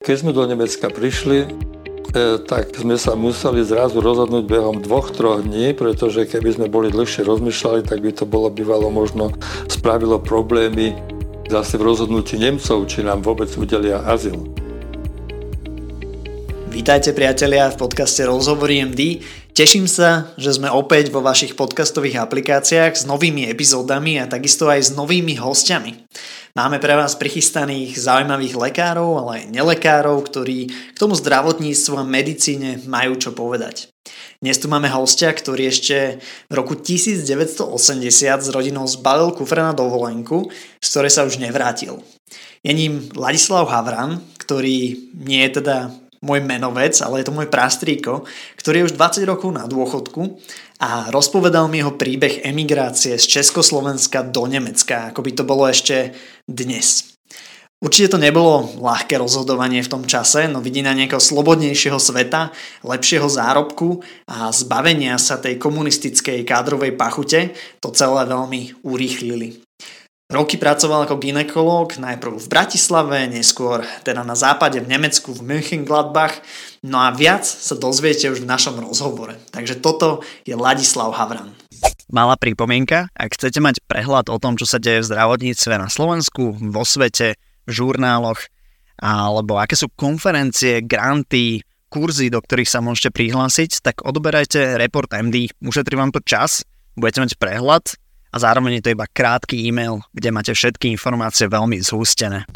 Keď sme do Nemecka prišli, e, tak sme sa museli zrazu rozhodnúť behom dvoch, troch dní, pretože keby sme boli dlhšie rozmýšľali, tak by to bolo bývalo možno spravilo problémy zase v rozhodnutí Nemcov, či nám vôbec udelia azyl. Vítajte priatelia v podcaste Rozhovory MD. Teším sa, že sme opäť vo vašich podcastových aplikáciách s novými epizódami a takisto aj s novými hostiami. Máme pre vás prichystaných zaujímavých lekárov, ale aj nelekárov, ktorí k tomu zdravotníctvu a medicíne majú čo povedať. Dnes tu máme hostia, ktorý ešte v roku 1980 s rodinou zbalil kufra na dovolenku, z ktorej sa už nevrátil. Je ním Ladislav Havran, ktorý nie je teda môj menovec, ale je to môj prastrýko, ktorý je už 20 rokov na dôchodku a rozpovedal mi jeho príbeh emigrácie z Československa do Nemecka, ako by to bolo ešte dnes. Určite to nebolo ľahké rozhodovanie v tom čase, no vidina nejakého slobodnejšieho sveta, lepšieho zárobku a zbavenia sa tej komunistickej kádrovej pachute to celé veľmi urýchlili. Roky pracoval ako ginekolog, najprv v Bratislave, neskôr teda na západe v Nemecku v Mönchengladbach, no a viac sa dozviete už v našom rozhovore. Takže toto je Ladislav Havran. Malá pripomienka, ak chcete mať prehľad o tom, čo sa deje v zdravotníctve na Slovensku, vo svete, v žurnáloch, alebo aké sú konferencie, granty, kurzy, do ktorých sa môžete prihlásiť, tak odberajte Report MD. Ušetrí vám to čas, budete mať prehľad a zároveň je to iba krátky e-mail, kde máte všetky informácie veľmi zhústené.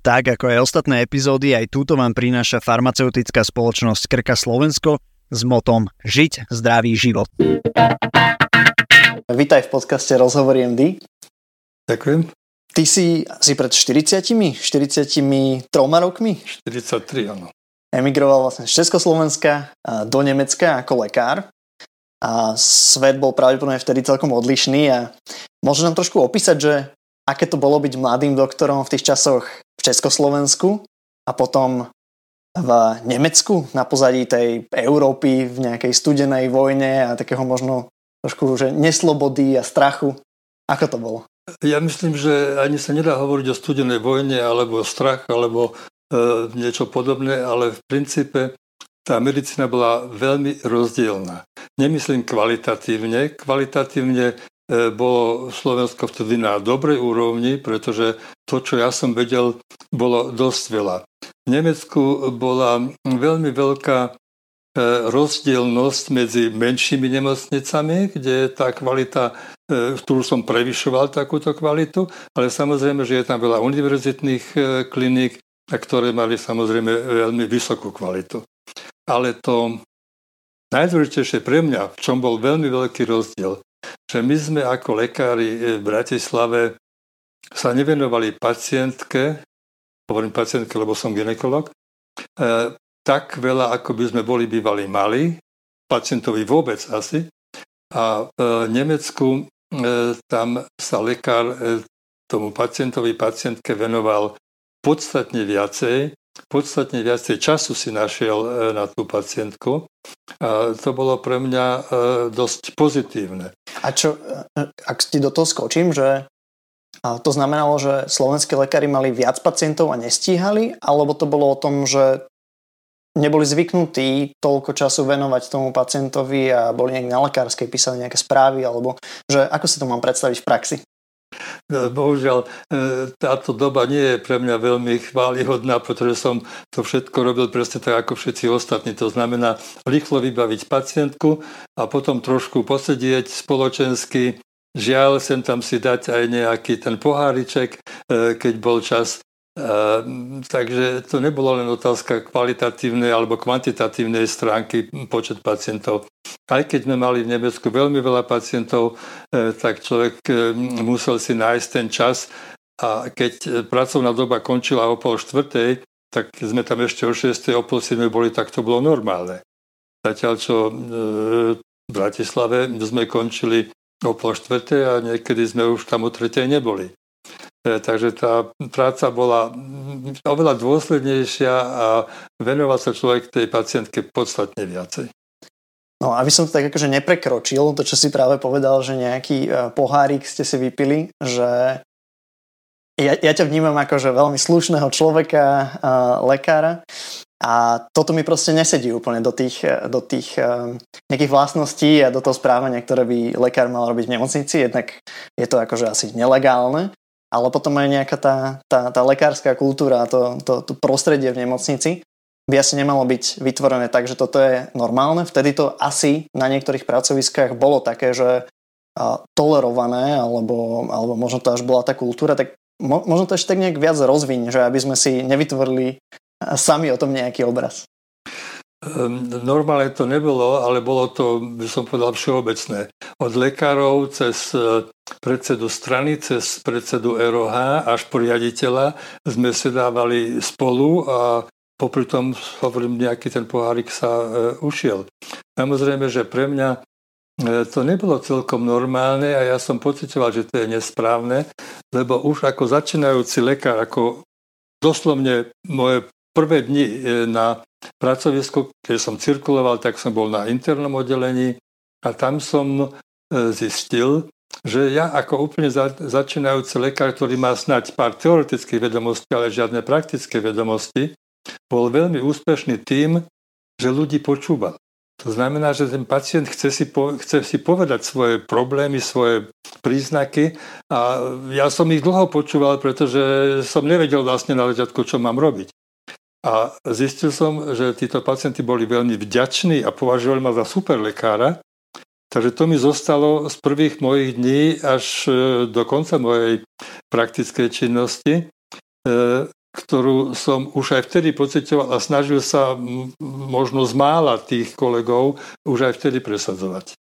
Tak ako aj ostatné epizódy, aj túto vám prináša farmaceutická spoločnosť Krka Slovensko s motom Žiť zdravý život. Vítaj v podcaste Rozhovory MD. Ďakujem. Ty si asi pred 40 43 rokmi? 43, áno. Emigroval vlastne z Československa do Nemecka ako lekár a svet bol pravdepodobne vtedy celkom odlišný a môžeš nám trošku opísať, že aké to bolo byť mladým doktorom v tých časoch v Československu a potom v Nemecku na pozadí tej Európy v nejakej studenej vojne a takého možno trošku že neslobody a strachu. Ako to bolo? Ja myslím, že ani sa nedá hovoriť o studenej vojne alebo strach alebo e, niečo podobné, ale v princípe tá medicína bola veľmi rozdielna. Nemyslím kvalitatívne. Kvalitatívne e, bolo Slovensko vtedy na dobrej úrovni, pretože to, čo ja som vedel, bolo dosť veľa. V Nemecku bola veľmi veľká e, rozdielnosť medzi menšími nemocnicami, kde tá kvalita, e, ktorú som prevyšoval takúto kvalitu, ale samozrejme, že je tam veľa univerzitných kliník, ktoré mali samozrejme veľmi vysokú kvalitu. Ale to najdôležitejšie pre mňa, v čom bol veľmi veľký rozdiel, že my sme ako lekári v Bratislave sa nevenovali pacientke, hovorím pacientke, lebo som ginekolog, e, tak veľa, ako by sme boli bývali mali, pacientovi vôbec asi. A v Nemecku e, tam sa lekár e, tomu pacientovi, pacientke venoval podstatne viacej podstatne viacej času si našiel e, na tú pacientku. A to bolo pre mňa e, dosť pozitívne. A čo, e, ak ti do toho skočím, že to znamenalo, že slovenskí lekári mali viac pacientov a nestíhali, alebo to bolo o tom, že neboli zvyknutí toľko času venovať tomu pacientovi a boli nejak na lekárskej, písali nejaké správy, alebo že ako si to mám predstaviť v praxi? Bohužiaľ, e, táto doba nie je pre mňa veľmi chválihodná, pretože som to všetko robil presne tak ako všetci ostatní. To znamená rýchlo vybaviť pacientku a potom trošku posedieť spoločensky. Žiaľ, sem tam si dať aj nejaký ten poháriček, e, keď bol čas takže to nebolo len otázka kvalitatívnej alebo kvantitatívnej stránky počet pacientov. Aj keď sme mali v Nemecku veľmi veľa pacientov, e, tak človek e, musel si nájsť ten čas a keď e, pracovná doba končila o pol štvrtej, tak sme tam ešte o 6. o pol 7. boli, tak to bolo normálne. Zatiaľ, čo v Bratislave sme končili o pol štvrtej a niekedy sme už tam o tretej neboli. E, takže tá práca bola oveľa dôslednejšia a venoval sa človek tej pacientke podstatne viacej. No aby som to tak akože neprekročil, to čo si práve povedal, že nejaký e, pohárik ste si vypili, že ja, ja ťa vnímam ako že veľmi slušného človeka, uh, lekára a toto mi proste nesedí úplne do tých, do tých nejakých vlastností a do toho správania, ktoré by lekár mal robiť v nemocnici. Jednak je to akože asi nelegálne, ale potom aj nejaká tá, tá, tá lekárska kultúra, to, to, to prostredie v nemocnici by asi nemalo byť vytvorené tak, že toto je normálne. Vtedy to asi na niektorých pracoviskách bolo také, že tolerované, alebo, alebo možno to až bola tá kultúra, tak mo, možno to ešte tak nejak viac rozviň, že aby sme si nevytvorili sami o tom nejaký obraz. Ehm, normálne to nebolo, ale bolo to, by som povedal, všeobecné. Od lekárov cez e, predsedu strany, cez predsedu ROH až po riaditeľa sme sedávali spolu a popri tom, hovorím, nejaký ten pohárik sa e, ušiel. Samozrejme, že pre mňa e, to nebolo celkom normálne a ja som pocitoval, že to je nesprávne, lebo už ako začínajúci lekár, ako doslovne moje prvé dni e, na pracovisku, keď som cirkuloval, tak som bol na internom oddelení a tam som e, zistil, že ja ako úplne začínajúci lekár, ktorý má snať pár teoretických vedomostí, ale žiadne praktické vedomosti, bol veľmi úspešný tým, že ľudí počúval. To znamená, že ten pacient chce si, po, chce si povedať svoje problémy, svoje príznaky a ja som ich dlho počúval, pretože som nevedel vlastne na začiatku, čo mám robiť. A zistil som, že títo pacienti boli veľmi vďační a považovali ma za super lekára. Takže to mi zostalo z prvých mojich dní až e, do konca mojej praktickej činnosti, e, ktorú som už aj vtedy pocitoval a snažil sa možno z mála tých kolegov už aj vtedy presadzovať.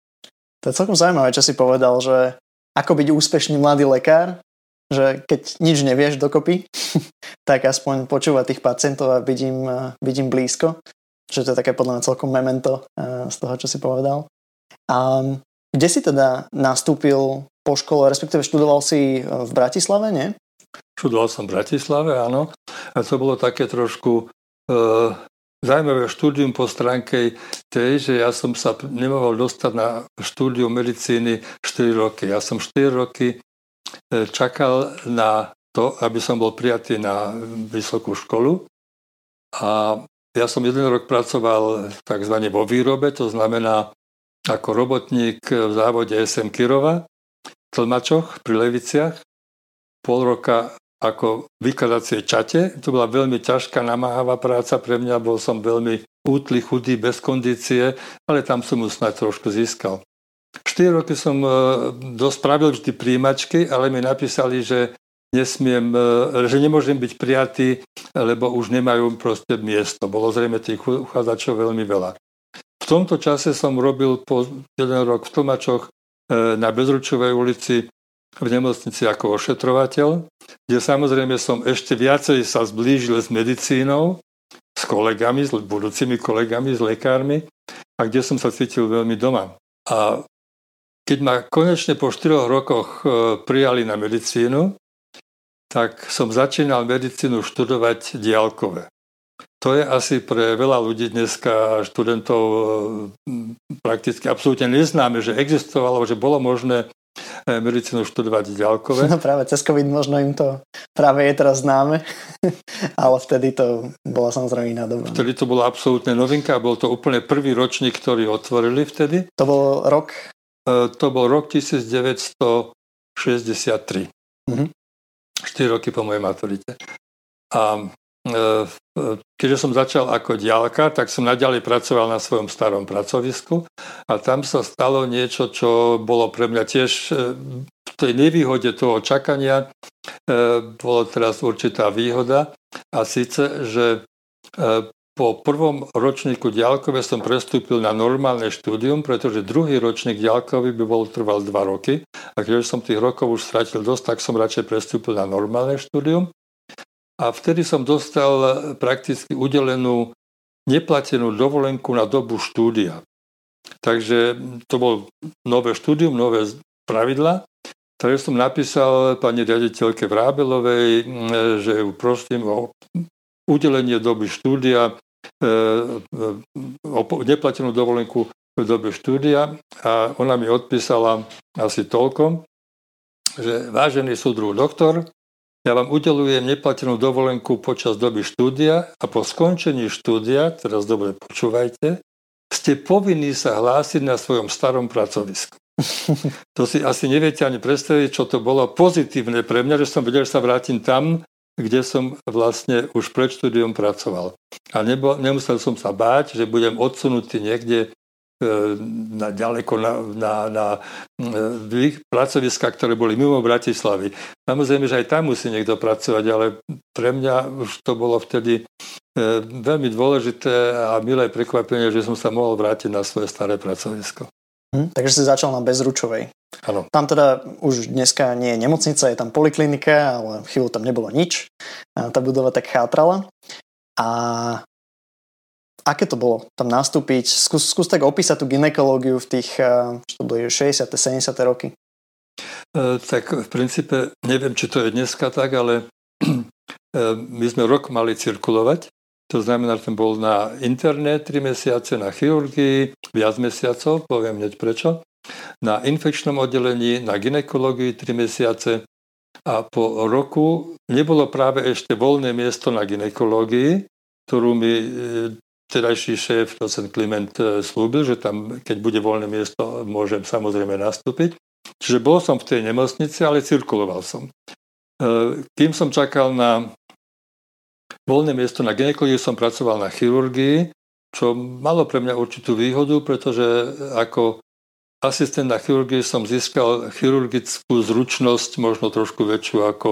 To je celkom zaujímavé, čo si povedal, že ako byť úspešný mladý lekár že keď nič nevieš dokopy, tak aspoň počúvať tých pacientov a im, byť im blízko. Že to je také podľa mňa celkom memento z toho, čo si povedal. A kde si teda nastúpil po škole, respektíve študoval si v Bratislave, nie? Študoval som v Bratislave, áno. A to bolo také trošku e, zaujímavé štúdium po stránke tej, že ja som sa nemohol dostať na štúdium medicíny 4 roky. Ja som 4 roky čakal na to, aby som bol prijatý na vysokú školu. A ja som jeden rok pracoval tzv. vo výrobe, to znamená ako robotník v závode SM Kirova, v Tlmačoch pri Leviciach. Pol roka ako vykladacie čate. To bola veľmi ťažká, namáhavá práca pre mňa. Bol som veľmi útly, chudý, bez kondície, ale tam som mu snad trošku získal. 4 roky som e, dospravil vždy príjimačky, ale mi napísali, že nesmiem, e, že nemôžem byť prijatý, lebo už nemajú proste miesto. Bolo zrejme tých uchádzačov veľmi veľa. V tomto čase som robil po jeden rok v Tlmačoch e, na Bezručovej ulici v nemocnici ako ošetrovateľ, kde samozrejme som ešte viacej sa zblížil s medicínou, s kolegami, s budúcimi kolegami, s lekármi a kde som sa cítil veľmi doma. A keď ma konečne po 4 rokoch e, prijali na medicínu, tak som začínal medicínu študovať diálkové. To je asi pre veľa ľudí dneska, študentov, e, prakticky absolútne neznáme, že existovalo, že bolo možné e, medicínu študovať diálkové. No práve cez COVID možno im to práve je teraz známe, ale vtedy to bola samozrejme iná doba. Vtedy to bola absolútne novinka, bol to úplne prvý ročník, ktorý otvorili vtedy. To bol rok to bol rok 1963. Mm-hmm. 4 roky po mojej maturite. A e, keďže som začal ako diálka, tak som naďalej pracoval na svojom starom pracovisku a tam sa stalo niečo, čo bolo pre mňa tiež e, v tej nevýhode toho čakania bolo teraz určitá výhoda a síce, že po prvom ročníku ďalkové som prestúpil na normálne štúdium, pretože druhý ročník ďalkový by bol trval 2 roky. A keďže som tých rokov už stratil dosť, tak som radšej prestúpil na normálne štúdium. A vtedy som dostal prakticky udelenú neplatenú dovolenku na dobu štúdia. Takže to bol nové štúdium, nové pravidla. Takže som napísal pani riaditeľke Vrábelovej, že ju prosím o udelenie doby štúdia neplatenú dovolenku v dobe štúdia a ona mi odpísala asi toľko, že vážený súdruh doktor, ja vám udelujem neplatenú dovolenku počas doby štúdia a po skončení štúdia, teraz dobre počúvajte, ste povinní sa hlásiť na svojom starom pracovisku. To si asi neviete ani predstaviť, čo to bolo pozitívne pre mňa, že som vedel, že sa vrátim tam, kde som vlastne už pred štúdiom pracoval. A nebo, nemusel som sa báť, že budem odsunutý niekde E, na, ďaleko na, na, na e, pracoviska, ktoré boli mimo Bratislavy. Samozrejme, že aj tam musí niekto pracovať, ale pre mňa už to bolo vtedy e, veľmi dôležité a milé prekvapenie, že som sa mohol vrátiť na svoje staré pracovisko. Hm, takže si začal na Bezručovej. Áno. Tam teda už dneska nie je nemocnica, je tam poliklinika, ale chvíľu tam nebolo nič. Tá budova tak chátrala. A Aké to bolo tam nastúpiť? Skús, skús tak opísať tú ginekológiu v tých, čo to boli, 60. 70. roky. E, tak v princípe, neviem, či to je dneska tak, ale e, my sme rok mali cirkulovať. To znamená, že som bol na internet 3 mesiace, na chirurgii viac mesiacov, poviem hneď prečo, na infekčnom oddelení, na ginekológii 3 mesiace a po roku nebolo práve ešte voľné miesto na ginekológii, ktorú mi e, vtedajší šéf, docent Kliment, e, slúbil, že tam, keď bude voľné miesto, môžem samozrejme nastúpiť. Čiže bol som v tej nemocnici, ale cirkuloval som. E, kým som čakal na voľné miesto na ginekológii, som pracoval na chirurgii, čo malo pre mňa určitú výhodu, pretože ako asistent na chirurgii som získal chirurgickú zručnosť, možno trošku väčšiu, ako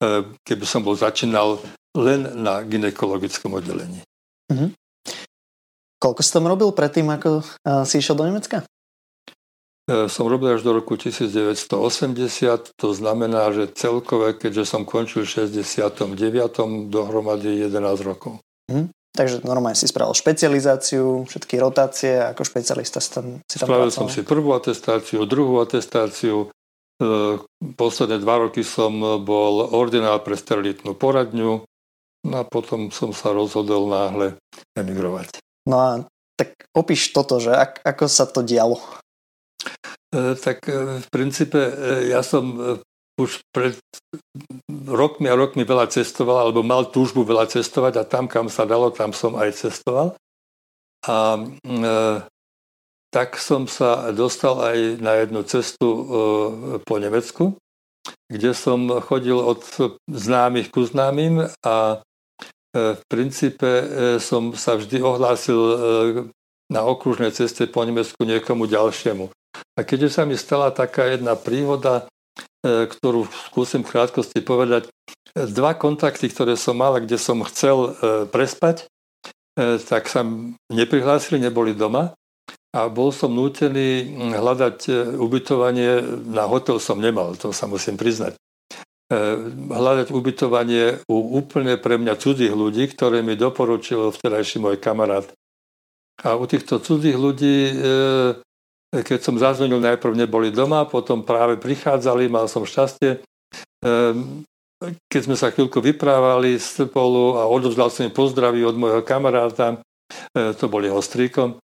e, keby som bol začínal len na ginekologickom oddelení. Mm-hmm. Koľko si tam robil predtým, ako si išiel do Nemecka? E, som robil až do roku 1980, to znamená, že celkové, keďže som končil v 69. dohromady 11 rokov. Hm. Takže normálne si spravil špecializáciu, všetky rotácie, ako špecialista si tam, si tam Spravil pracoval. som si prvú atestáciu, druhú atestáciu, e, posledné dva roky som bol ordinál pre sterilitnú poradňu no a potom som sa rozhodol náhle emigrovať. No a tak opíš toto, že ak, ako sa to dialo. E, tak e, v princípe ja som už pred rokmi a rokmi veľa cestoval, alebo mal túžbu veľa cestovať a tam, kam sa dalo, tam som aj cestoval. A e, tak som sa dostal aj na jednu cestu e, po Nemecku, kde som chodil od známych ku známym a E, v princípe e, som sa vždy ohlásil e, na okružnej ceste po Nemecku niekomu ďalšiemu. A keďže sa mi stala taká jedna príhoda, ktorú skúsim v krátkosti povedať, dva kontakty, ktoré som mal, kde som chcel prespať, tak sa neprihlásili, neboli doma a bol som nútený hľadať ubytovanie, na hotel som nemal, to sa musím priznať. E, hľadať ubytovanie u úplne pre mňa cudzích ľudí, ktoré mi doporučil vtedajší môj kamarát. A u týchto cudzích ľudí, e, keď som zazvonil, najprv neboli doma, potom práve prichádzali, mal som šťastie. E, keď sme sa chvíľku vyprávali spolu a odovzdal som im pozdraví od môjho kamaráta, to bol jeho strýko,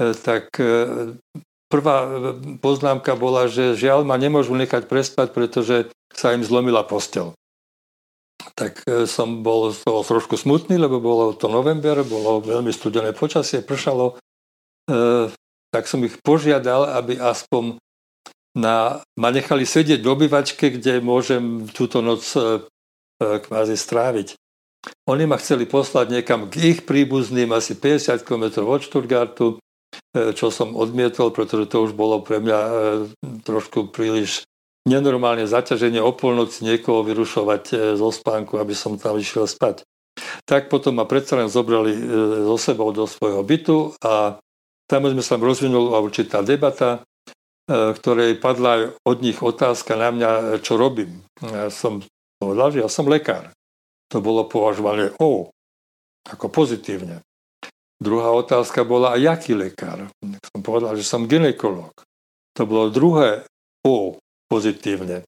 tak prvá poznámka bola, že žiaľ ma nemôžu nechať prespať, pretože sa im zlomila postel. Tak e, som bol z toho trošku smutný, lebo bolo to november, bolo veľmi studené počasie, pršalo. E, tak som ich požiadal, aby aspoň na, ma nechali sedieť v obyvačke, kde môžem túto noc e, kvázi stráviť. Oni ma chceli poslať niekam k ich príbuzným, asi 50 km od Stuttgartu, čo som odmietol, pretože to už bolo pre mňa trošku príliš nenormálne zaťaženie o polnoci niekoho vyrušovať e, zo spánku, aby som tam išiel spať. Tak potom ma predsa len zobrali so e, sebou do svojho bytu a sme sa rozvinula určitá debata, e, ktorej padla od nich otázka na mňa, čo robím. Ja som povedal, že ja som lekár. To bolo považované o, ako pozitívne. Druhá otázka bola, a jaký lekár? Som povedal, že som ginekolog. To bolo druhé o, pozitívne.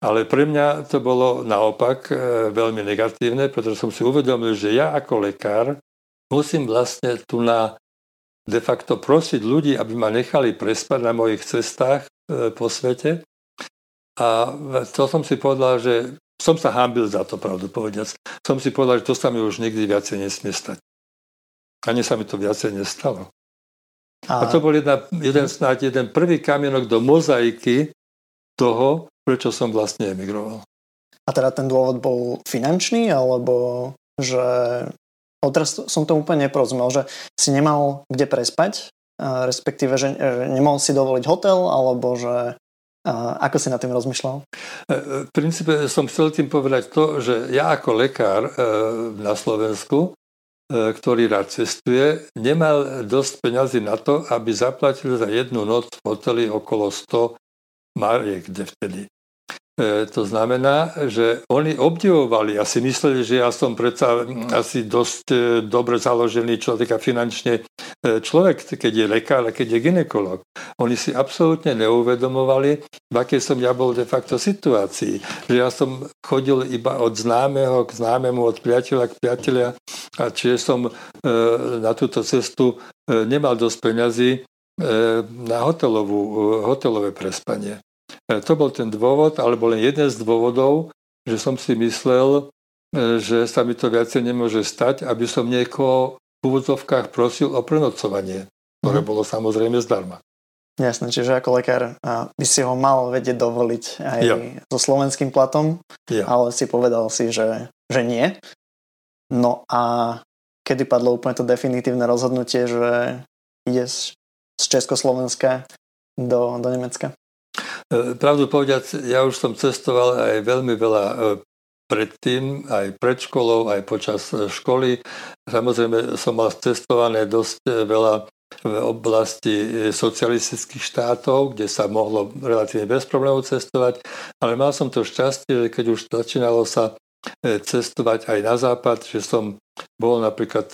Ale pre mňa to bolo naopak e, veľmi negatívne, pretože som si uvedomil, že ja ako lekár musím vlastne tu na de facto prosiť ľudí, aby ma nechali prespať na mojich cestách e, po svete. A to som si povedal, že som sa hámbil za to, pravdu povediac. Som si povedal, že to sa mi už nikdy viacej nesmie stať. Ani sa mi to viacej nestalo. A, a to bol jedna, jeden, snáď jeden prvý kamienok do mozaiky toho, prečo som vlastne emigroval. A teda ten dôvod bol finančný, alebo že... O, teraz som to úplne neporozumel, že si nemal kde prespať, respektíve, že nemohol si dovoliť hotel, alebo že ako si na tým rozmýšľal? E, e, v princípe som chcel tým povedať to, že ja ako lekár e, na Slovensku E, ktorý rád cestuje, nemal dosť peňazí na to, aby zaplatil za jednu noc v hoteli okolo 100 mariek vtedy. E, to znamená, že oni obdivovali a si mysleli, že ja som predsa asi dosť e, dobre založený človek a finančne e, človek, keď je lekár a keď je ginekolog. Oni si absolútne neuvedomovali, v akej som ja bol de facto situácii. Že ja som chodil iba od známeho k známemu, od priateľa k priateľa a čiže som na túto cestu nemal dosť peňazí na hotelovú, hotelové prespanie. E, to bol ten dôvod, alebo len jeden z dôvodov, že som si myslel, e, že sa mi to viacej nemôže stať, aby som niekoho v úvodzovkách prosil o prenocovanie, ktoré mm. bolo samozrejme zdarma. Jasné, čiže ako lekár by si ho mal vedieť dovoliť aj ja. so slovenským platom, ja. ale si povedal si, že, že nie. No a kedy padlo úplne to definitívne rozhodnutie, že ideš z Československa do, do Nemecka? E, pravdu povediac, ja už som cestoval aj veľmi veľa e, predtým, aj pred školou, aj počas e, školy. Samozrejme som mal cestované dosť veľa v oblasti socialistických štátov, kde sa mohlo relatívne bez problémov cestovať, ale mal som to šťastie, že keď už začínalo sa cestovať aj na západ, že som bol napríklad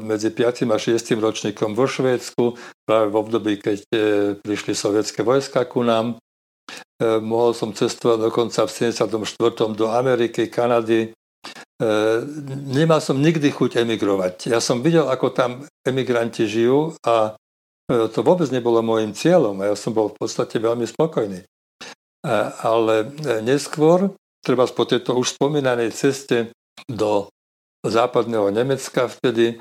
medzi 5. a 6. ročníkom vo Švédsku, práve v období, keď prišli sovietské vojska ku nám. E, mohol som cestovať dokonca v 74. do Ameriky, Kanady. E, nemal som nikdy chuť emigrovať. Ja som videl, ako tam emigranti žijú a e, to vôbec nebolo môjim cieľom a ja som bol v podstate veľmi spokojný. Ale neskôr, treba po tejto už spomínanej ceste do západného Nemecka vtedy,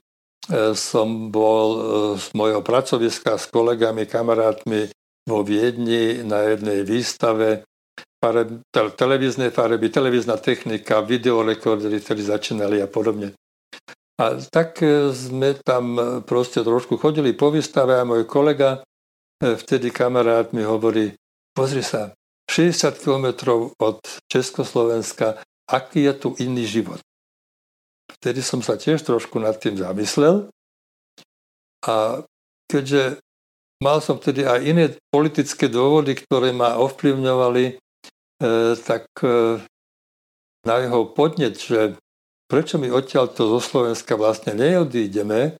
som bol z mojho pracoviska s kolegami, kamarátmi vo Viedni na jednej výstave fareb, televízne televízna technika, videorekordery, ktorí začínali a podobne. A tak e, sme tam e, proste trošku chodili po výstave a môj kolega, e, vtedy kamarát mi hovorí, pozri sa, 60 km od Československa, aký je tu iný život. Vtedy som sa tiež trošku nad tým zamyslel a keďže Mal som vtedy aj iné politické dôvody, ktoré ma ovplyvňovali, e, tak e, na jeho podnet, že prečo my odtiaľto zo Slovenska vlastne neodídeme,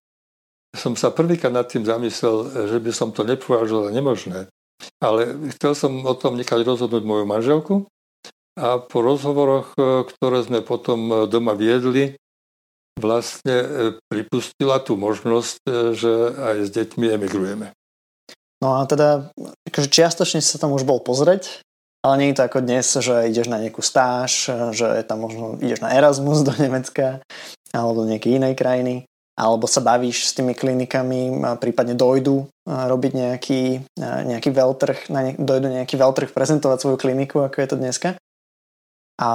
som sa prvýkrát nad tým zamyslel, že by som to nepovažoval za nemožné. Ale chcel som o tom nechať rozhodnúť moju manželku a po rozhovoroch, e, ktoré sme potom doma viedli, vlastne pripustila tú možnosť, že aj s deťmi emigrujeme. No a teda, akože čiastočne sa tam už bol pozrieť, ale nie je to ako dnes, že ideš na nejakú stáž, že tam možno ideš na Erasmus do Nemecka alebo do nejakej inej krajiny, alebo sa bavíš s tými klinikami, a prípadne dojdu robiť nejaký, nejaký veľtrh, ne, dojdu nejaký veľtrh prezentovať svoju kliniku, ako je to dneska. A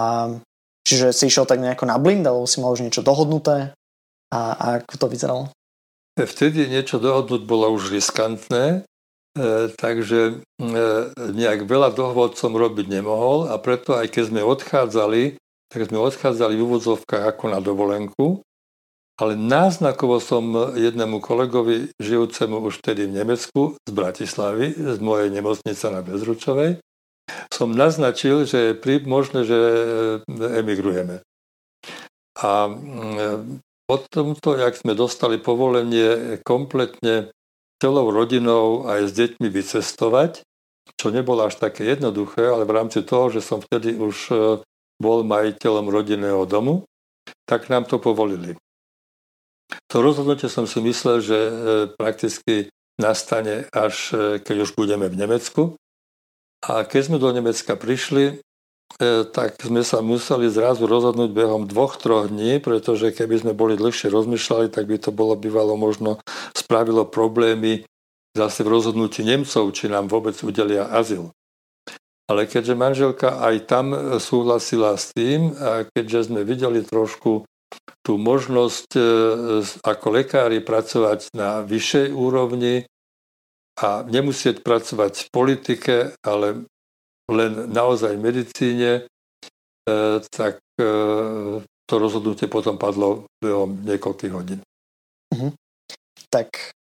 čiže si išiel tak nejako na blind, alebo si mal už niečo dohodnuté a, a ako to vyzeralo? Vtedy niečo dohodnúť bolo už riskantné, takže e, nejak veľa dohôd som robiť nemohol a preto aj keď sme odchádzali, tak sme odchádzali v úvodzovkách ako na dovolenku, ale náznakovo som jednému kolegovi, žijúcemu už vtedy v Nemecku, z Bratislavy, z mojej nemocnice na Bezručovej, som naznačil, že je možné, že e, emigrujeme. A potom to, jak sme dostali povolenie kompletne celou rodinou aj s deťmi vycestovať, čo nebolo až také jednoduché, ale v rámci toho, že som vtedy už e, bol majiteľom rodinného domu, tak nám to povolili. To rozhodnutie som si myslel, že e, prakticky nastane až e, keď už budeme v Nemecku. A keď sme do Nemecka prišli, tak sme sa museli zrazu rozhodnúť behom dvoch, troch dní, pretože keby sme boli dlhšie rozmýšľali, tak by to bolo bývalo možno spravilo problémy zase v rozhodnutí Nemcov, či nám vôbec udelia azyl. Ale keďže manželka aj tam súhlasila s tým, a keďže sme videli trošku tú možnosť e, ako lekári pracovať na vyššej úrovni a nemusieť pracovať v politike, ale len naozaj v medicíne, e, tak e, to rozhodnutie potom padlo behom niekoľkých hodín. Uh-huh. Tak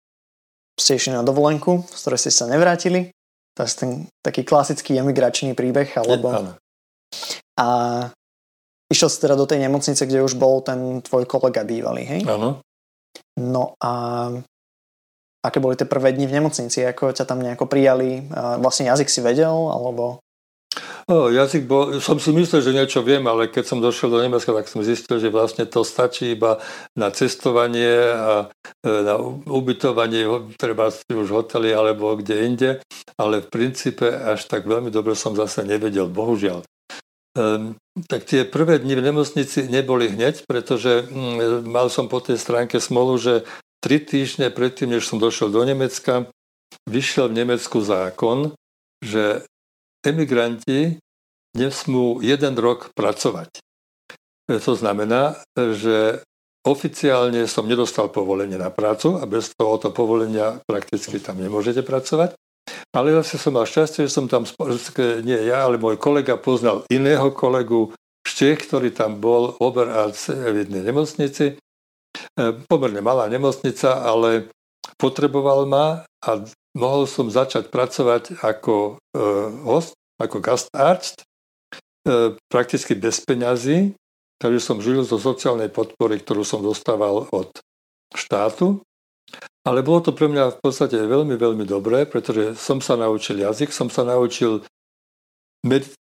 ste išli na dovolenku, z ktorej ste sa nevrátili. To je ten taký klasický emigračný príbeh, alebo... áno. A išiel si teda do tej nemocnice, kde už bol ten tvoj kolega bývalý, hej? Áno. No a aké boli tie prvé dni v nemocnici? Ako ťa tam nejako prijali? Vlastne jazyk si vedel, alebo... O, jazyk bol, som si myslel, že niečo viem, ale keď som došiel do Nemecka, tak som zistil, že vlastne to stačí iba na cestovanie a e, na ubytovanie, treba už v hoteli alebo kde inde, ale v princípe až tak veľmi dobre som zase nevedel, bohužiaľ. Um, tak tie prvé dni v nemocnici neboli hneď, pretože um, mal som po tej stránke smolu, že tri týždne predtým, než som došiel do Nemecka, vyšiel v Nemecku zákon, že emigranti nesmú jeden rok pracovať. To znamená, že oficiálne som nedostal povolenie na prácu a bez tohoto povolenia prakticky tam nemôžete pracovať. Ale zase som mal šťastie, že som tam, nie ja, ale môj kolega poznal iného kolegu z Čech, ktorý tam bol Oberarzt v jednej nemocnici. E, pomerne malá nemocnica, ale potreboval ma a mohol som začať pracovať ako e, host ako gastarzt, e, prakticky bez peňazí, takže som žil zo sociálnej podpory, ktorú som dostával od štátu. Ale bolo to pre mňa v podstate veľmi, veľmi dobré, pretože som sa naučil jazyk, som sa naučil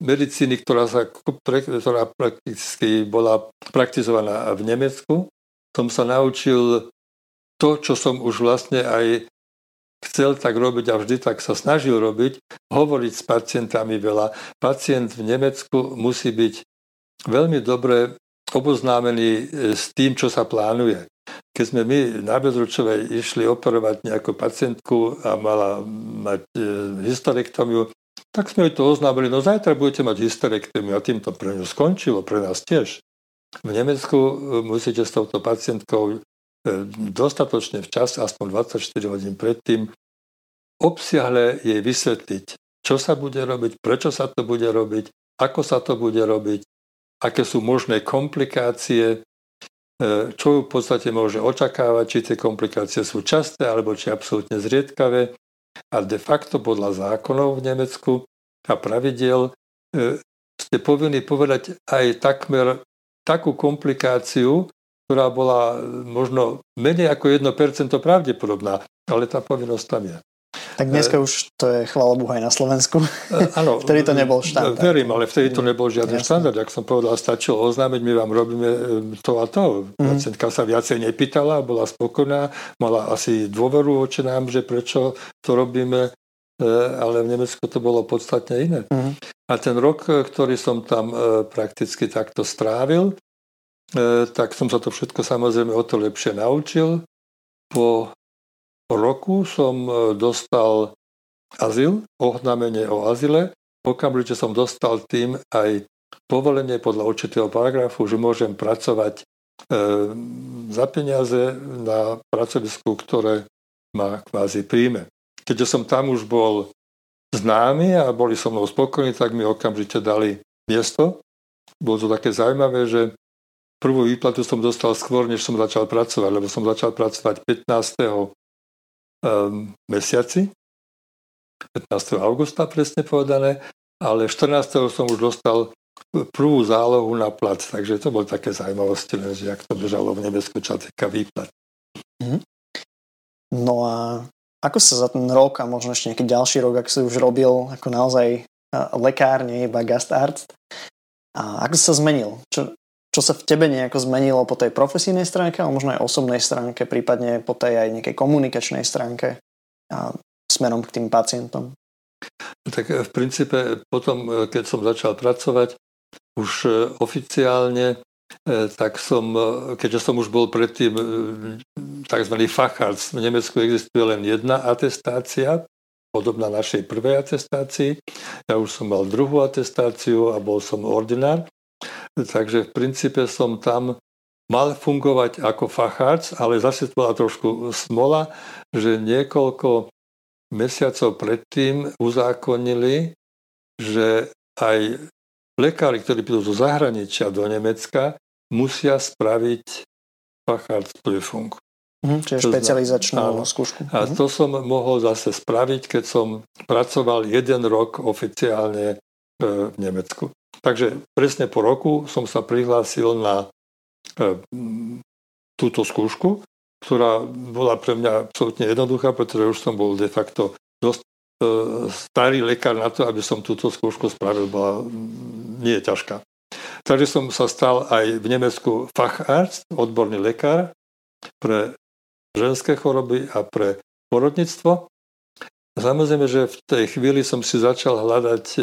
medicíny, ktorá, sa, ktorá prakticky bola praktizovaná v Nemecku. Som sa naučil to, čo som už vlastne aj chcel tak robiť a vždy tak sa snažil robiť, hovoriť s pacientami veľa. Pacient v Nemecku musí byť veľmi dobre oboznámený e, s tým, čo sa plánuje. Keď sme my na Bezručovej išli operovať nejakú pacientku a mala mať e, tak sme jej to oznámili, no zajtra budete mať hysterektomiu a tým to pre ňu skončilo, pre nás tiež. V Nemecku e, musíte s touto pacientkou dostatočne včas, aspoň 24 hodín predtým, obsiahle jej vysvetliť, čo sa bude robiť, prečo sa to bude robiť, ako sa to bude robiť, aké sú možné komplikácie, e, čo v podstate môže očakávať, či tie komplikácie sú časté alebo či absolútne zriedkavé. A de facto podľa zákonov v Nemecku a pravidel e, ste povinni povedať aj takmer takú komplikáciu, ktorá bola možno menej ako 1% pravdepodobná, ale tá povinnosť tam je. Tak dneska e, už to je, chvála Bohu, aj na Slovensku. Áno. vtedy to nebol štandard. Verím, ale vtedy to nebol žiadny Jasne. štandard. Ak som povedal, stačilo oznámiť, my vám robíme e, to a to. Mm. Pacientka sa viacej nepýtala, bola spokojná, mala asi dôveru voči nám, že prečo to robíme, e, ale v Nemecku to bolo podstatne iné. Mm. A ten rok, ktorý som tam prakticky takto strávil, E, tak som sa to všetko samozrejme o to lepšie naučil. Po roku som e, dostal azyl, ohnámenie o azyle. Okamžite som dostal tým aj povolenie podľa určitého paragrafu, že môžem pracovať e, za peniaze na pracovisku, ktoré ma kvázi príjme. Keďže som tam už bol známy a boli so mnou spokojní, tak mi okamžite dali miesto. Bolo to také zaujímavé, že Prvú výplatu som dostal skôr, než som začal pracovať, lebo som začal pracovať 15. Um, mesiaci, 15. augusta presne povedané, ale 14. som už dostal prvú zálohu na plat, takže to bol také zaujímavosti, len, že jak to bežalo v Nebesku, čo výplat. Mm. No a ako sa za ten rok a možno ešte nejaký ďalší rok, ak si už robil ako naozaj lekár, nie iba gastarzt, a ako sa zmenil? Čo, čo sa v tebe nejako zmenilo po tej profesijnej stránke, ale možno aj osobnej stránke, prípadne po tej aj nejakej komunikačnej stránke a smerom k tým pacientom? Tak v princípe potom, keď som začal pracovať, už oficiálne tak som, keďže som už bol predtým tzv. facharc, v Nemecku existuje len jedna atestácia, podobná našej prvej atestácii. Ja už som mal druhú atestáciu a bol som ordinár. Takže v princípe som tam mal fungovať ako facharc, ale zase bola trošku smola, že niekoľko mesiacov predtým uzákonili, že aj lekári, ktorí prídu zo zahraničia do Nemecka, musia spraviť Fachardsprüfung. Mhm, čiže špecializačnú áno. skúšku. A mhm. to som mohol zase spraviť, keď som pracoval jeden rok oficiálne v Nemecku. Takže presne po roku som sa prihlásil na e, túto skúšku, ktorá bola pre mňa absolútne jednoduchá, pretože už som bol de facto dosť e, starý lekár na to, aby som túto skúšku spravil, bola nie je ťažká. Takže som sa stal aj v Nemecku facharzt, odborný lekár pre ženské choroby a pre porodníctvo. Samozrejme, že v tej chvíli som si začal hľadať e,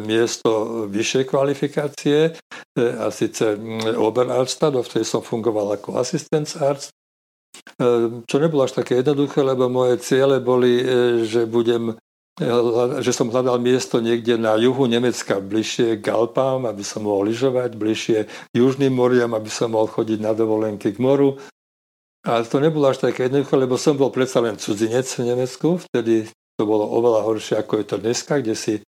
miesto vyššej kvalifikácie, e, a síce Oberarzta, do vtedy som fungoval ako asistenzarzt, e, čo nebolo až také jednoduché, lebo moje ciele boli, že budem že som hľadal miesto niekde na juhu Nemecka, bližšie k Alpám, aby som mohol lyžovať, bližšie južným moriam, aby som mohol chodiť na dovolenky k moru. A to nebolo až také jednoduché, lebo som bol predsa len cudzinec v Nemecku, vtedy to bolo oveľa horšie, ako je to dneska, kde si e,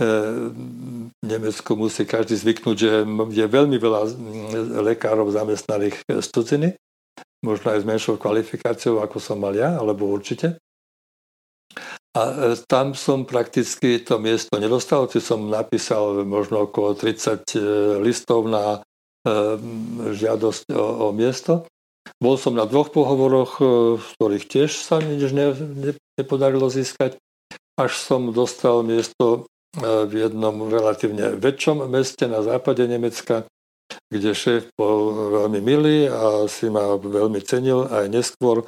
v Nemecku musí každý zvyknúť, že je veľmi veľa lekárov zamestnaných z cudziny, možno aj s menšou kvalifikáciou, ako som mal ja, alebo určite. A e, tam som prakticky to miesto nedostal, či som napísal možno okolo 30 e, listov na e, žiadosť o, o miesto. Bol som na dvoch pohovoroch, z ktorých tiež sa nič ne, ne, nepodarilo získať, až som dostal miesto v jednom relatívne väčšom meste na západe Nemecka, kde šéf bol veľmi milý a si ma veľmi cenil aj neskôr,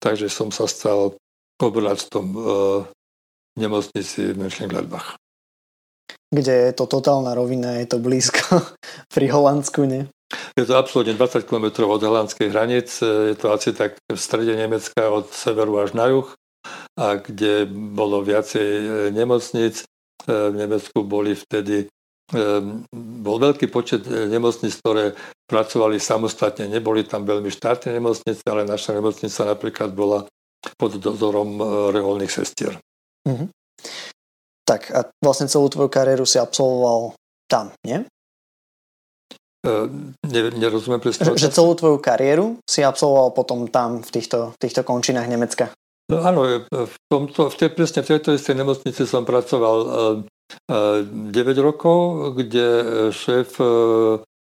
takže som sa stal obractom v nemocnici v Mönchengladbach. Kde je to totálna rovina, je to blízko pri Holandsku, nie? Je to absolútne 20 km od holandskej hranice, je to asi tak v strede Nemecka od severu až na juh, a kde bolo viacej e, nemocnic. E, v Nemecku boli vtedy e, bol veľký počet nemocnic, ktoré pracovali samostatne. Neboli tam veľmi štátne nemocnice, ale naša nemocnica napríklad bola pod dozorom reholných sestier. Mm-hmm. Tak a vlastne celú tvoju kariéru si absolvoval tam, nie? Ne, nerozumiem presne. Že, že celú tvoju kariéru si absolvoval potom tam v týchto, v týchto končinách Nemecka. No áno, e, v, tomto, v tej, presne v tejto istej nemocnici som pracoval uh, uh, 9 rokov, kde šéf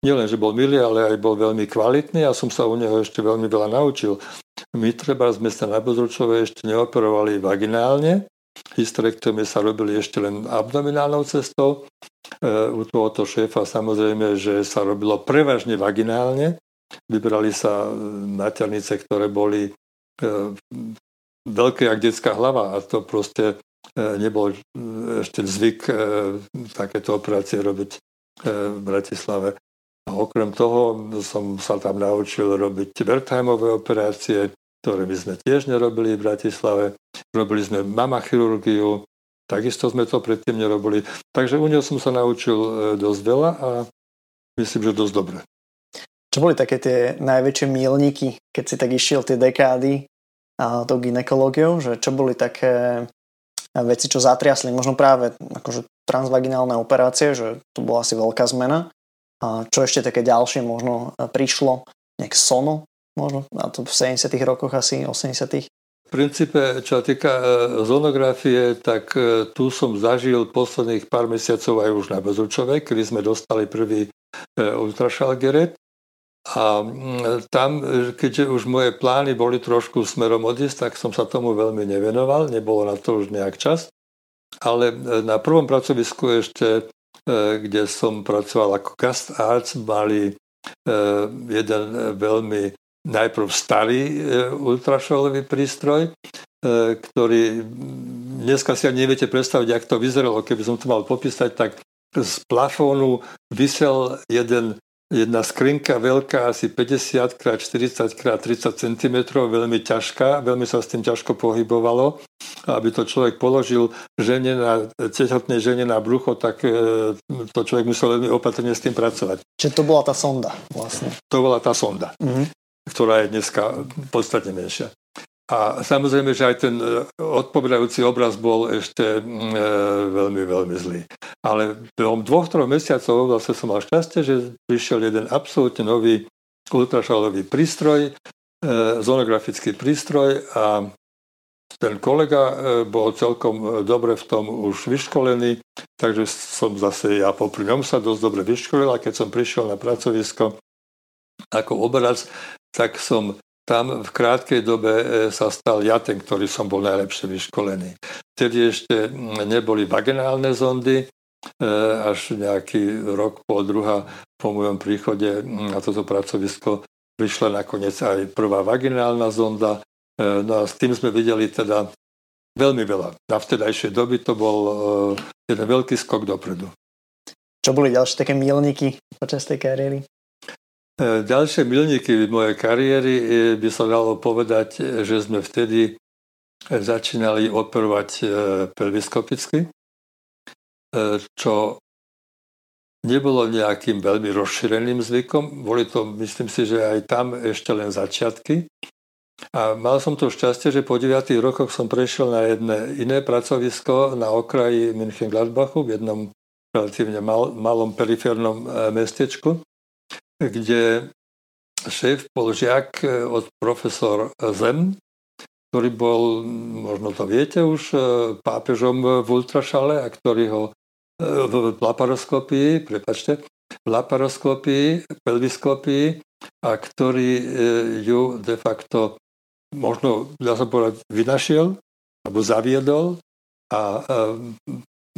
nielen, že bol milý, ale aj bol veľmi kvalitný a som sa u neho ešte veľmi veľa naučil. My treba sme sa na Bezručove ešte neoperovali vaginálne. Hysterektomie sa robili ešte len abdominálnou cestou. E, u tohoto šéfa samozrejme, že sa robilo prevažne vaginálne. Vybrali sa e, maternice, ktoré boli e, veľké jak detská hlava a to proste nebol ešte zvyk takéto operácie robiť v Bratislave. A okrem toho som sa tam naučil robiť Wertheimové operácie, ktoré by sme tiež nerobili v Bratislave. Robili sme mama chirurgiu, takisto sme to predtým nerobili. Takže u neho som sa naučil e, dosť veľa a myslím, že dosť dobre. Čo boli také tie najväčšie mílniky, keď si tak išiel tie dekády tou ginekológiou, že čo boli také veci, čo zatriasli, možno práve akože transvaginálne operácie, že to bola asi veľká zmena a čo ešte také ďalšie možno e, prišlo? Nejak sono možno? A to v 70 rokoch asi, 80 v princípe, čo sa týka e, zonografie, tak e, tu som zažil posledných pár mesiacov aj už na Bezručove, kedy sme dostali prvý ultrašalgeret. A tam, keďže už moje plány boli trošku smerom odísť, tak som sa tomu veľmi nevenoval, nebolo na to už nejak čas. Ale na prvom pracovisku ešte E, kde som pracoval ako guest arts, mali e, jeden veľmi najprv starý e, ultrašolový prístroj, ktorý dneska si ani neviete predstaviť, ak to vyzeralo. Keby som to mal popísať, tak z plafónu vysel jeden jedna skrinka veľká, asi 50 x 40 x 30 cm, veľmi ťažká, veľmi sa s tým ťažko pohybovalo. Aby to človek položil žene na, tehotnej žene na brucho, tak e, to človek musel veľmi opatrne s tým pracovať. Čiže to bola tá sonda vlastne. To bola tá sonda, mm-hmm. ktorá je dneska podstatne menšia. A samozrejme, že aj ten e, odpovedajúci obraz bol ešte mm, e, veľmi, veľmi zlý. Ale behom dvoch, troch mesiacov vlastne som mal šťastie, že prišiel jeden absolútne nový ultrašalový prístroj, e, zonografický prístroj a ten kolega e, bol celkom dobre v tom už vyškolený, takže som zase ja popri ňom sa dosť dobre vyškolil a keď som prišiel na pracovisko ako obraz, tak som tam v krátkej dobe e, sa stal ja ten, ktorý som bol najlepšie vyškolený. Vtedy ešte neboli vaginálne zondy, e, až nejaký rok, pol druha po mojom príchode na toto pracovisko prišla nakoniec aj prvá vaginálna zonda. E, no a s tým sme videli teda veľmi veľa. Na vtedajšej doby to bol jeden veľký skok dopredu. Čo boli ďalšie také milníky počas tej kariéry? E, ďalšie milníky mojej kariéry e, by sa dalo povedať, že sme vtedy začínali operovať e, pelviskopicky, čo nebolo nejakým veľmi rozšíreným zvykom. Boli to, myslím si, že aj tam ešte len začiatky. A mal som to šťastie, že po 9 rokoch som prešiel na jedné iné pracovisko na okraji München-Gladbachu v jednom relatívne mal, malom periférnom mestečku kde šéf bol žiak e, od profesor Zem, ktorý bol, možno to viete už, e, pápežom v ultrašale a ktorý ho e, v laparoskopii, prepačte, v laparoskopii, pelviskopii a ktorý ju de facto možno, dá sa povedať, vynašiel alebo zaviedol a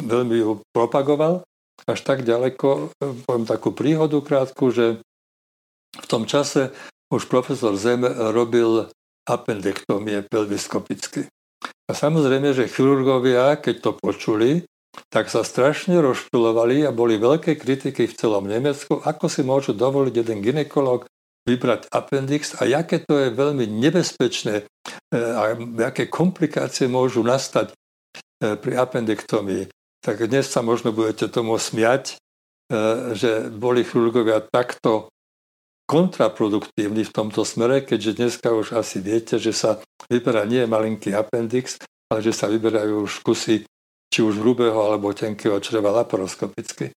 veľmi ju propagoval. Až tak ďaleko, poviem takú príhodu krátku, že v tom čase už profesor Zem robil appendektomie pelviskopicky. A samozrejme, že chirurgovia, keď to počuli, tak sa strašne rozštulovali a boli veľké kritiky v celom Nemecku, ako si môžu dovoliť jeden ginekolog vybrať appendix a aké to je veľmi nebezpečné e, a aké komplikácie môžu nastať e, pri appendektomii. Tak dnes sa možno budete tomu smiať, e, že boli chirurgovia takto kontraproduktívny v tomto smere, keďže dneska už asi viete, že sa vyberá nie malinký appendix, ale že sa vyberajú už kusy či už hrubého alebo tenkého čreva laparoskopicky.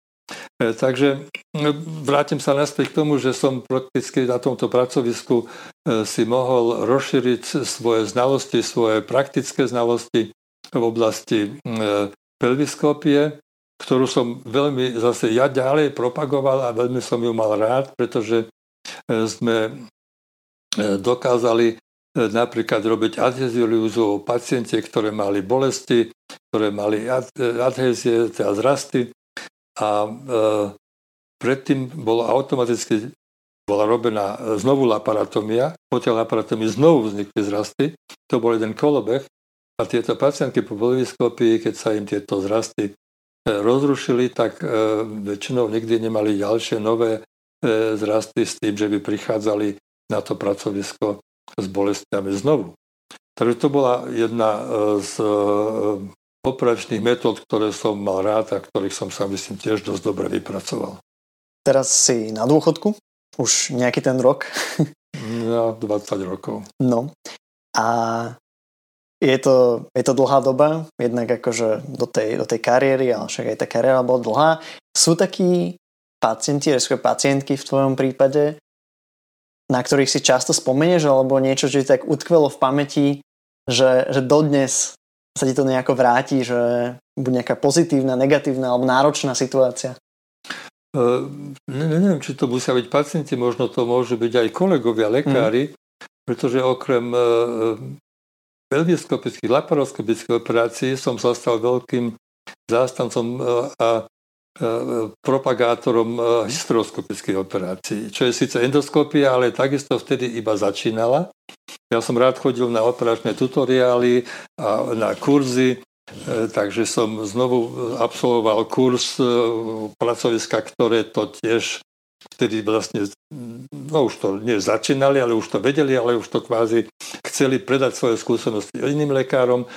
E, takže no, vrátim sa naspäť k tomu, že som prakticky na tomto pracovisku e, si mohol rozšíriť svoje znalosti, svoje praktické znalosti v oblasti e, pelviskópie, ktorú som veľmi zase ja ďalej propagoval a veľmi som ju mal rád, pretože sme e, dokázali e, napríklad robiť adheziolízu u paciente, ktoré mali bolesti, ktoré mali adhezie, teda zrasty. A e, predtým bolo automaticky bola robená znovu laparatomia, po tej laparatomii znovu vznikli zrasty, to bol jeden kolobeh a tieto pacientky po polioskopii, keď sa im tieto zrasty rozrušili, tak väčšinou nikdy nemali ďalšie nové E, zrastli s tým, že by prichádzali na to pracovisko s bolestiami znovu. Takže to bola jedna e, z e, operačných metód, ktoré som mal rád a ktorých som sa myslím tiež dosť dobre vypracoval. Teraz si na dôchodku, už nejaký ten rok. Na 20 rokov. No a je to, je to dlhá doba, jednak akože do tej, do tej kariéry, ale však aj tá kariéra bola dlhá. Sú takí pacienti, respektíve pacientky v tvojom prípade, na ktorých si často spomenieš, alebo niečo, že ti tak utkvelo v pamäti, že, že dodnes sa ti to nejako vráti, že bude nejaká pozitívna, negatívna alebo náročná situácia? Uh, ne, neviem, či to musia byť pacienti, možno to môžu byť aj kolegovia, lekári, mm. pretože okrem uh, pelviskopických, laparoskopických operácií som sa stal veľkým zástancom uh, a propagátorom e, hysteroskopických operácií, čo je síce endoskopia, ale takisto vtedy iba začínala. Ja som rád chodil na operačné tutoriály a na kurzy takže som znovu absolvoval kurz pracoviska, ktoré to tiež vtedy vlastne, no už to nie začínali, ale už to vedeli, ale už to kvázi chceli predať svoje skúsenosti iným lekárom.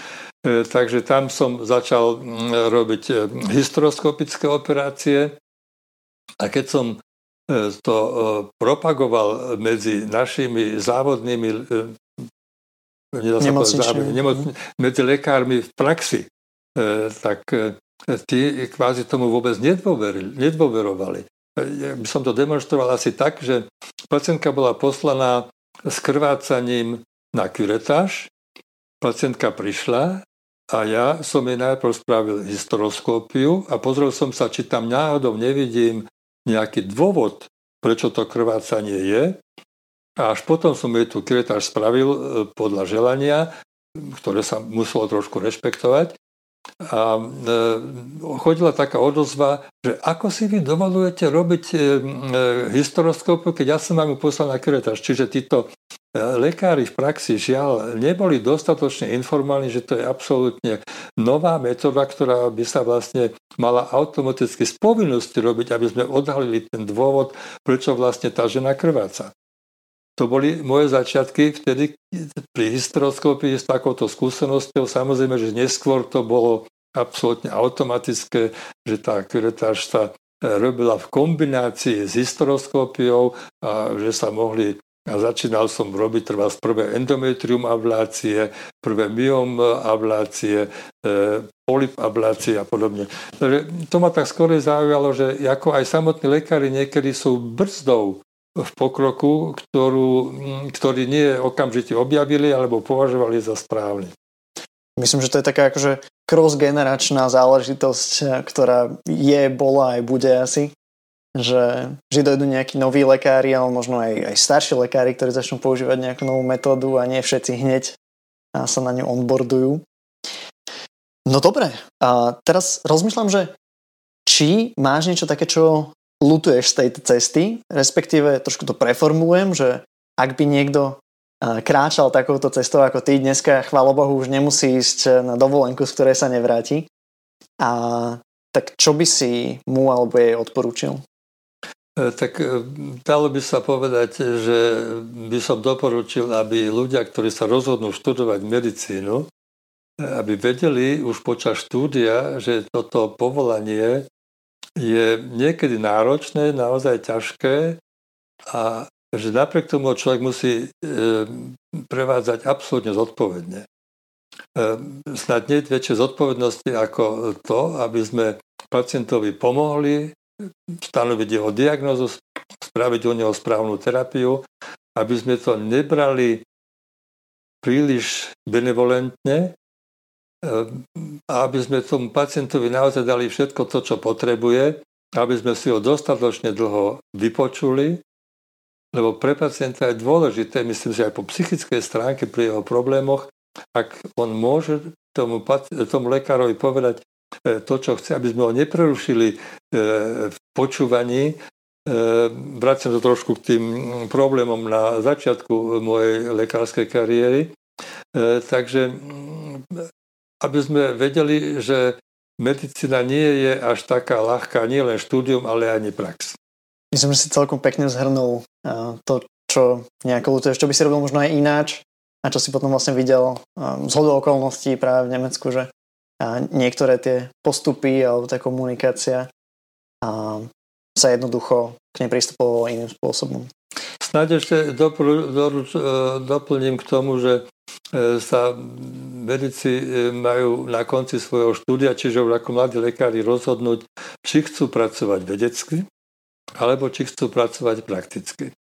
Takže tam som začal robiť hysteroskopické operácie. A keď som to propagoval medzi našimi závodnými nemocn- medzi lekármi v praxi, e, tak e, tí kvázi tomu vôbec nedôverovali. By som to demonstroval asi tak, že pacientka bola poslaná s krvácaním na kuretáž, pacientka prišla a ja som jej najprv spravil historoskópiu a pozrel som sa, či tam náhodou nevidím nejaký dôvod, prečo to krvácanie je a až potom som jej tu kiretáž spravil e, podľa želania, ktoré sa muselo trošku rešpektovať. A e, chodila taká odozva, že ako si vy dovolujete robiť e, historoskopu, keď ja som vám ju poslal na kiretáž. Čiže títo lekári v praxi žiaľ neboli dostatočne informovaní, že to je absolútne nová metóda, ktorá by sa vlastne mala automaticky z povinnosti robiť, aby sme odhalili ten dôvod, prečo vlastne tá žena krváca. To boli moje začiatky vtedy pri hysteroskopii s takouto skúsenosťou. Samozrejme, že neskôr to bolo absolútne automatické, že tá kuretáž sa e, robila v kombinácii s hysteroskópiou a že sa mohli a začínal som robiť trvá prvé endometrium ablácie, prvé myom ablácie, e, polyp ablácie a podobne. Takže to ma tak skôr zaujalo, že ako aj samotní lekári niekedy sú brzdou v pokroku, ktorú, ktorý nie okamžite objavili alebo považovali za správny. Myslím, že to je taká akože cross-generačná záležitosť, ktorá je, bola aj bude asi. Že, že dojdu nejakí noví lekári, ale možno aj, aj starší lekári, ktorí začnú používať nejakú novú metódu a nie všetci hneď a sa na ňu onboardujú. No dobre, a teraz rozmýšľam, že či máš niečo také, čo lutuješ z tejto cesty, respektíve trošku to preformulujem, že ak by niekto kráčal takouto cestou ako ty dneska, chválo Bohu, už nemusí ísť na dovolenku, z ktorej sa nevráti. A tak čo by si mu alebo jej odporúčil? E, tak e, dalo by sa povedať, že by som doporučil, aby ľudia, ktorí sa rozhodnú študovať medicínu, e, aby vedeli už počas štúdia, že toto povolanie je niekedy náročné, naozaj ťažké a že napriek tomu človek musí e, prevádzať absolútne zodpovedne. E, snad nie väčšie zodpovednosti ako to, aby sme pacientovi pomohli stanoviť jeho diagnozu, spraviť u neho správnu terapiu, aby sme to nebrali príliš benevolentne, aby sme tomu pacientovi naozaj dali všetko to, čo potrebuje, aby sme si ho dostatočne dlho vypočuli, lebo pre pacienta je dôležité, myslím si aj po psychickej stránke pri jeho problémoch, ak on môže tomu, tomu lekárovi povedať e, to, čo chce, aby sme ho neprerušili e, v počúvaní. E, Vracem to trošku k tým problémom na začiatku mojej lekárskej kariéry. Takže aby sme vedeli, že medicína nie je až taká ľahká, nie len štúdium, ale ani prax. Myslím, že si celkom pekne zhrnul to, čo nejako lutuješ, čo by si robil možno aj ináč a čo si potom vlastne videl z hodu okolností práve v Nemecku, že niektoré tie postupy alebo tá komunikácia sa jednoducho k nej pristupovalo iným spôsobom. Snáď ešte doplním k tomu, že sa medici e, majú na konci svojho štúdia, čiže ako mladí lekári rozhodnúť, či chcú pracovať vedecky, alebo či chcú pracovať prakticky. E,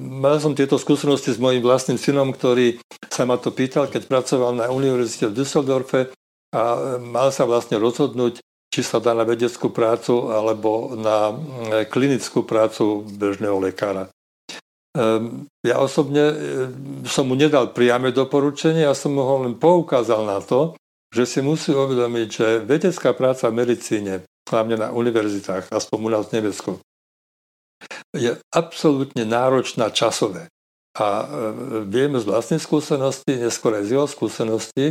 mal som tieto skúsenosti s mojim vlastným synom, ktorý sa ma to pýtal, keď pracoval na univerzite v Düsseldorfe a mal sa vlastne rozhodnúť, či sa dá na vedeckú prácu alebo na klinickú prácu bežného lekára. Ehm, ja osobne ehm, som mu nedal priame doporučenie, ja som mu ho len poukázal na to, že si musí uvedomiť, že vedecká práca v medicíne, hlavne na univerzitách, aspoň u nás v Nemecku, je absolútne náročná časové. A ehm, vieme z vlastnej skúsenosti, neskôr aj z jeho skúsenosti,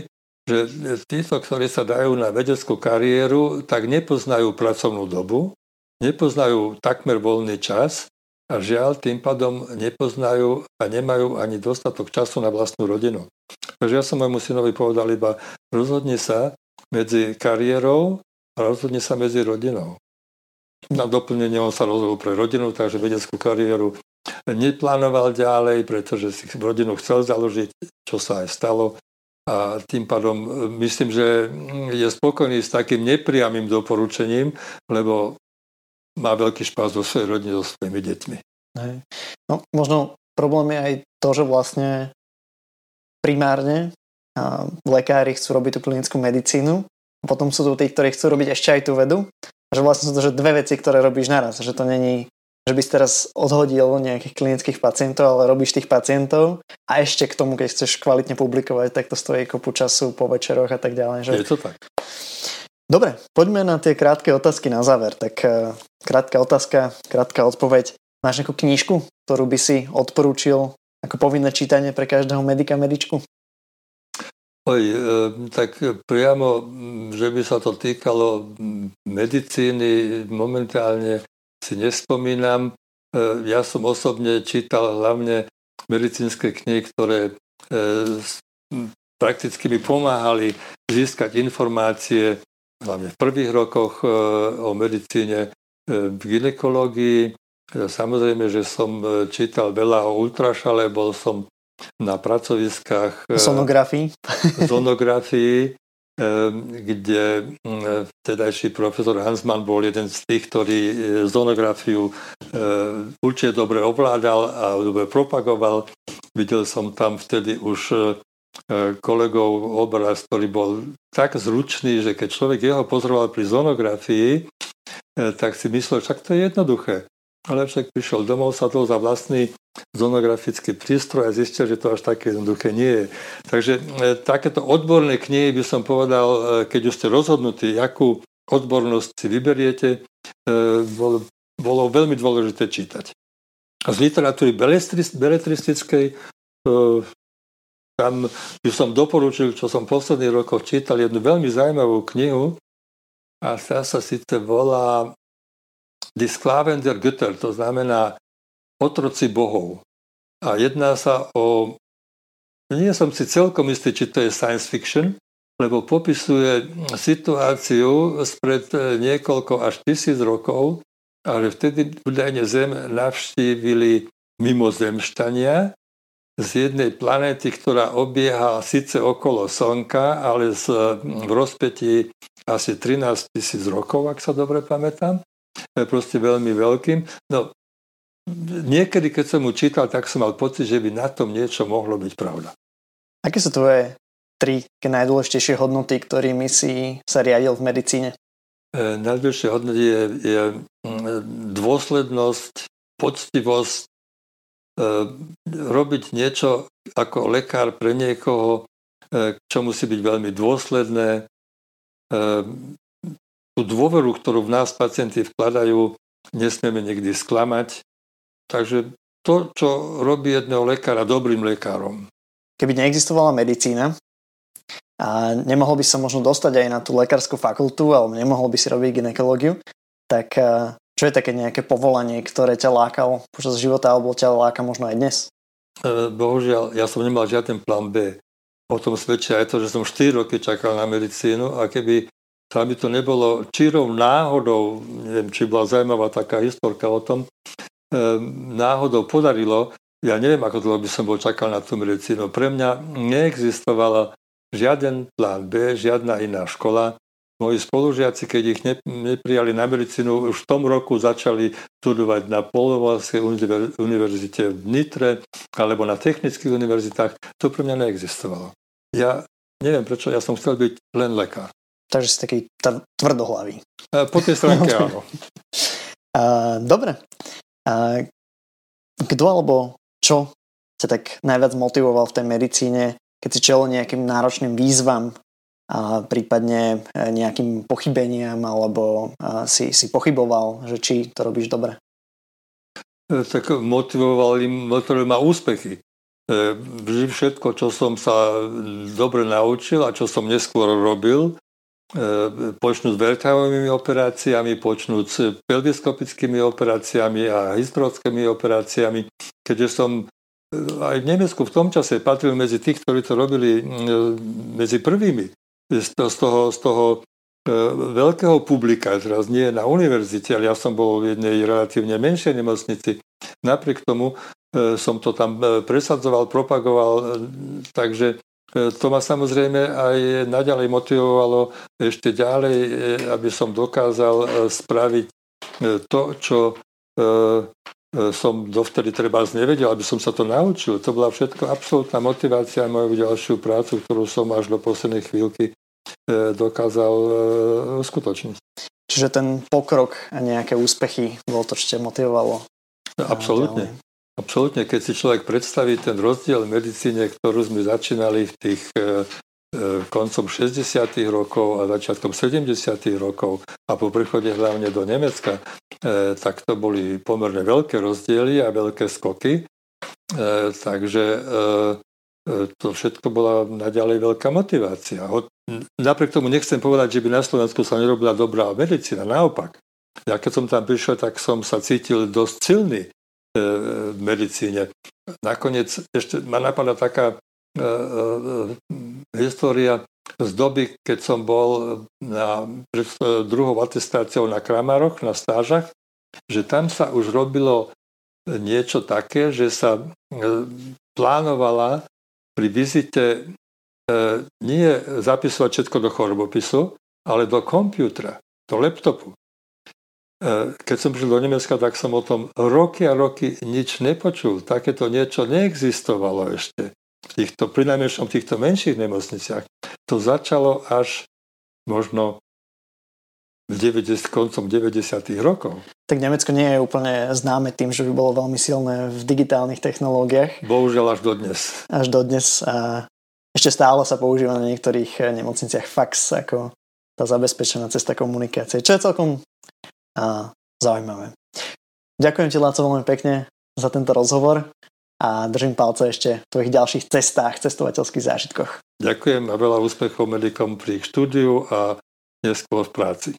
že títo, ktorí sa dajú na vedeckú kariéru, tak nepoznajú pracovnú dobu, nepoznajú takmer voľný čas a žiaľ tým pádom nepoznajú a nemajú ani dostatok času na vlastnú rodinu. Takže ja som môjmu synovi povedal iba, rozhodni sa medzi kariérou a rozhodni sa medzi rodinou. Na doplnenie on sa rozhodol pre rodinu, takže vedeckú kariéru neplánoval ďalej, pretože si rodinu chcel založiť, čo sa aj stalo. A tým pádom e, myslím, že je spokojný s takým nepriamým doporučením, lebo má veľký špás do svojej rodiny, so svojimi deťmi. Hej. No, možno problém je aj to, že vlastne primárne a lekári chcú robiť tú klinickú medicínu, a potom sú tu tí, ktorí chcú robiť ešte aj tú vedu. A že vlastne sú to že dve veci, ktoré robíš naraz. Že to není že by si teraz odhodil nejakých klinických pacientov, ale robíš tých pacientov a ešte k tomu, keď chceš kvalitne publikovať, tak to stojí kopu času po večeroch a tak ďalej. Že... Je to tak. Dobre, poďme na tie krátke otázky na záver. Tak uh, krátka otázka, krátka odpoveď. Máš nejakú knižku, ktorú by si odporúčil ako povinné čítanie pre každého medika, medičku? Oj, e, tak priamo, že by sa to týkalo medicíny, momentálne si nespomínam. E, ja som osobne čítal hlavne medicínske knihy, ktoré prakticky mi pomáhali získať informácie hlavne v prvých rokoch e, o medicíne v ginekológii. Samozrejme, že som čítal veľa o ultrašale, bol som na pracoviskách sonografii. sonografii Ehm, kde vtedajší profesor Hansman bol jeden z tých, ktorý e, zonografiu e, určite dobre ovládal a dobre propagoval. Videl som tam vtedy už e, kolegov obraz, ktorý bol tak zručný, že keď človek jeho pozoroval pri zonografii, tak si myslel, však to je jednoduché. Ale však prišiel domov, sa to za vlastný zonografický prístroj a zistil, že to až také jednoduché nie je. Takže e, takéto odborné knihy by som povedal, e, keď už ste rozhodnutí, akú odbornosť si vyberiete, e, bolo, veľmi dôležité čítať. Z literatúry beletristickej tam by som doporučil, čo som posledných rokoch čítal, jednu veľmi zaujímavú knihu a tá sa síce volá Die Sklaven der Götter, to znamená otroci bohov. A jedná sa o... Nie som si celkom istý, či to je science fiction, lebo popisuje situáciu spred niekoľko až tisíc rokov, ale vtedy údajne Zem navštívili mimozemšťania z jednej planéty, ktorá obieha síce okolo Slnka, ale z, v rozpetí asi 13 tisíc rokov, ak sa dobre pamätám proste veľmi veľkým. No, niekedy, keď som mu čítal, tak som mal pocit, že by na tom niečo mohlo byť pravda. Aké sú tvoje tri najdôležitejšie hodnoty, ktorými si sa riadil v medicíne? E, najdôležitejšie hodnoty je, je mm, dôslednosť, poctivosť, robiť niečo ako lekár pre niekoho, e, čo musí byť veľmi dôsledné, tú dôveru, ktorú v nás pacienti vkladajú, nesmieme nikdy sklamať. Takže to, čo robí jedného lekára dobrým lekárom. Keby neexistovala medicína a nemohol by sa možno dostať aj na tú lekárskú fakultu alebo nemohol by si robiť ginekológiu, tak čo je také nejaké povolanie, ktoré ťa lákalo počas života alebo ťa láka možno aj dnes? Eh, bohužiaľ, ja som nemal žiaden plán B. O tom svedčia aj to, že som 4 roky čakal na medicínu a keby tam by to nebolo čírou náhodou, neviem, či bola zaujímavá taká historka o tom, ehm, náhodou podarilo, ja neviem, ako dlho by som bol čakal na tú medicínu. Pre mňa neexistovala žiaden plán B, žiadna iná škola. Moji spolužiaci, keď ich neprijali na medicínu, už v tom roku začali študovať na Polovalskej univerzite v Nitre alebo na technických univerzitách. To pre mňa neexistovalo. Ja neviem prečo, ja som chcel byť len lekár. Takže si taký tvrdohlavý. Po tej stránke áno. dobre. A, kto alebo čo ťa tak najviac motivoval v tej medicíne, keď si čelo nejakým náročným výzvam a prípadne e, nejakým pochybeniam alebo si, si pochyboval, že či to robíš dobre? E, tak motivovali, motivovali ma úspechy. vždy všetko, čo som sa dobre naučil a čo som neskôr robil, počnúť s vertávovými operáciami, počnúť pelviskopickými operáciami a hystrockými operáciami, keďže som aj v Nemecku v tom čase patril medzi tých, ktorí to robili medzi prvými z toho, z toho e, veľkého publika, teraz nie na univerzite, ale ja som bol v jednej relatívne menšej nemocnici. Napriek tomu e, som to tam e, presadzoval, propagoval, takže to ma samozrejme aj naďalej motivovalo ešte ďalej, aby som dokázal spraviť to, čo som dovtedy treba nevedel, aby som sa to naučil. To bola všetko absolútna motivácia moju ďalšiu prácu, ktorú som až do poslednej chvíľky E, dokázal e, uskutočniť. Čiže ten pokrok a nejaké úspechy bolo to, čo motivovalo? Absolútne. Absolútne, keď si človek predstaví ten rozdiel v medicíne, ktorú sme začínali v tých e, koncom 60. rokov a začiatkom 70. rokov a po príchode hlavne do Nemecka, tak to boli pomerne veľké rozdiely a veľké skoky. Takže to všetko bola naďalej veľká motivácia. Napriek tomu nechcem povedať, že by na Slovensku sa nerobila dobrá medicína. Naopak, ja keď som tam prišiel, tak som sa cítil dosť silný e, v medicíne. Nakoniec ešte ma napadá taká e, e, história z doby, keď som bol na, pred druhou atestáciou na Kramaroch, na stážach, že tam sa už robilo niečo také, že sa plánovala pri vizite e, nie zapisovať všetko do chorobopisu, ale do počítača, do laptopu. E, keď som prišiel do Nemecka, tak som o tom roky a roky nič nepočul. Takéto niečo neexistovalo ešte. V týchto, pri najmenšom v týchto menších nemocniciach. To začalo až možno v 90, koncom 90. rokov. Tak Nemecko nie je úplne známe tým, že by bolo veľmi silné v digitálnych technológiách. Bohužiaľ až dodnes. Až dodnes. A ešte stále sa používa na niektorých eh, nemocniciach fax ako tá zabezpečená cesta komunikácie, čo je celkom a, zaujímavé. Ďakujem ti, Láco, veľmi pekne za tento rozhovor a držím palce ešte v tvojich ďalších cestách, cestovateľských zážitkoch. Ďakujem a veľa úspechov medikom pri štúdiu a neskôr v práci.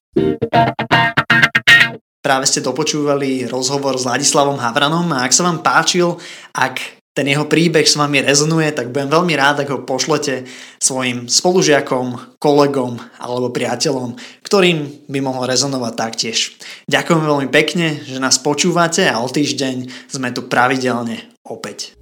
Práve ste dopočúvali rozhovor s Ladislavom Havranom a ak sa vám páčil, ak ten jeho príbeh s vami rezonuje, tak budem veľmi rád, ak ho pošlete svojim spolužiakom, kolegom alebo priateľom, ktorým by mohol rezonovať taktiež. Ďakujem veľmi pekne, že nás počúvate a o týždeň sme tu pravidelne opäť.